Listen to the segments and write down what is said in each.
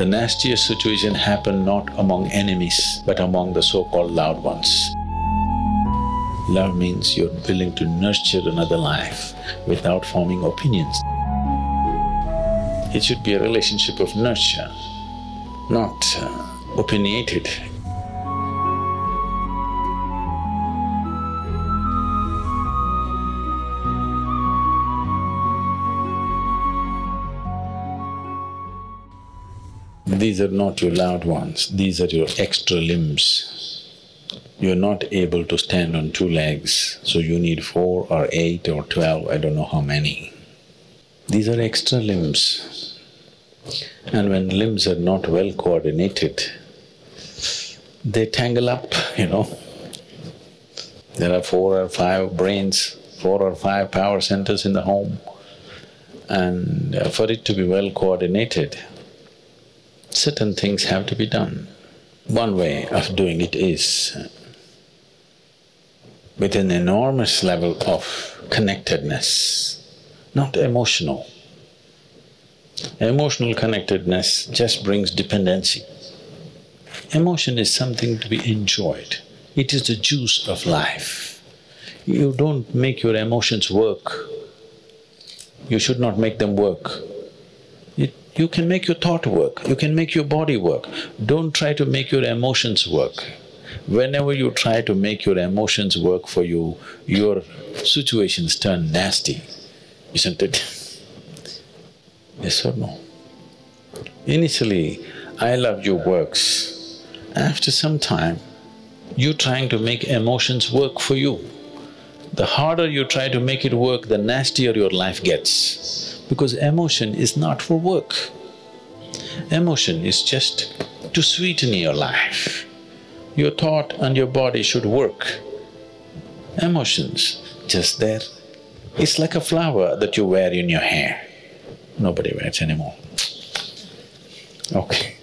The nastiest situation happen not among enemies, but among the so-called loud ones. Love means you're willing to nurture another life without forming opinions. It should be a relationship of nurture, not uh, opinionated. These are not your loud ones, these are your extra limbs. You're not able to stand on two legs, so you need four or eight or twelve, I don't know how many. These are extra limbs. And when limbs are not well coordinated, they tangle up, you know. There are four or five brains, four or five power centers in the home. And for it to be well coordinated, certain things have to be done. One way of doing it is with an enormous level of connectedness, not emotional. Emotional connectedness just brings dependency. Emotion is something to be enjoyed. It is the juice of life. You don't make your emotions work. You should not make them work. You can make your thought work, you can make your body work. Don't try to make your emotions work. Whenever you try to make your emotions work for you, your situations turn nasty, isn't it? yes or no? Initially, I love you works. After some time, you're trying to make emotions work for you. The harder you try to make it work, the nastier your life gets. Because emotion is not for work. Emotion is just to sweeten your life. Your thought and your body should work. Emotions, just there. It's like a flower that you wear in your hair. Nobody wears anymore. Okay.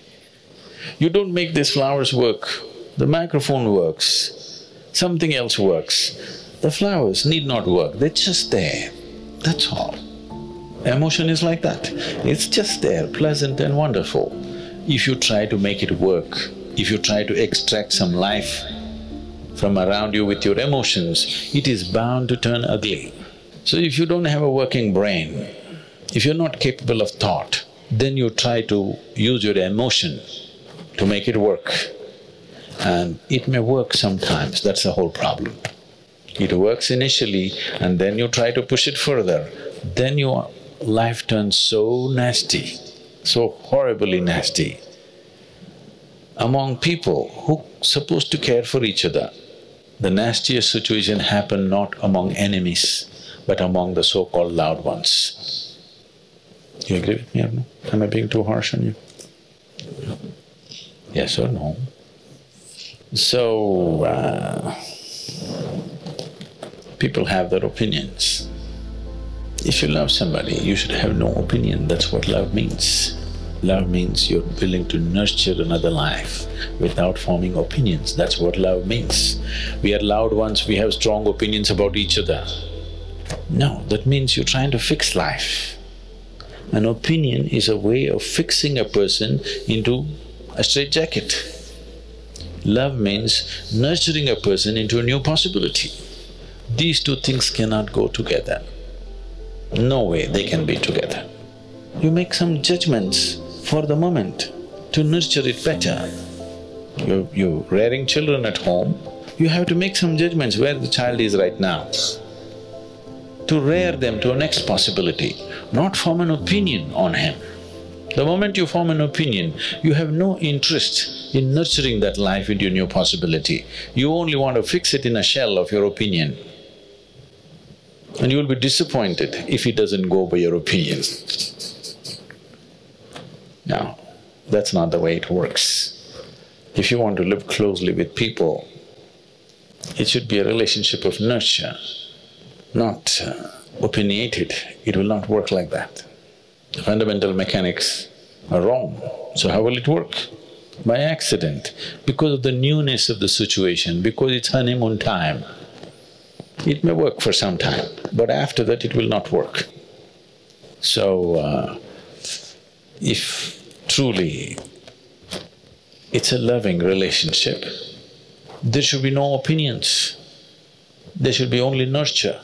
You don't make these flowers work, the microphone works, something else works. The flowers need not work, they're just there, that's all. Emotion is like that, it's just there, pleasant and wonderful. If you try to make it work, if you try to extract some life from around you with your emotions, it is bound to turn ugly. So if you don't have a working brain, if you're not capable of thought, then you try to use your emotion to make it work. And it may work sometimes, that's the whole problem. It works initially and then you try to push it further, then your life turns so nasty, so horribly nasty. Among people who supposed to care for each other, the nastiest situation happened not among enemies, but among the so-called loud ones. You agree with me or no? Am I being too harsh on you? Yes or no? So, uh, people have their opinions. If you love somebody, you should have no opinion, that's what love means. Love means you're willing to nurture another life without forming opinions, that's what love means. We are loud ones, we have strong opinions about each other. No, that means you're trying to fix life. An opinion is a way of fixing a person into a straitjacket. Love means nurturing a person into a new possibility. These two things cannot go together. No way they can be together. You make some judgments for the moment to nurture it better. You… you rearing children at home, you have to make some judgments where the child is right now to rear them to a next possibility, not form an opinion on him. The moment you form an opinion, you have no interest in nurturing that life into a new possibility. You only want to fix it in a shell of your opinion. And you will be disappointed if it doesn't go by your opinion. Now, that's not the way it works. If you want to live closely with people, it should be a relationship of nurture not uh, opinionated, it will not work like that. The fundamental mechanics are wrong, so how will it work? By accident, because of the newness of the situation, because it's honeymoon time. It may work for some time, but after that it will not work. So, uh, if truly it's a loving relationship, there should be no opinions, there should be only nurture.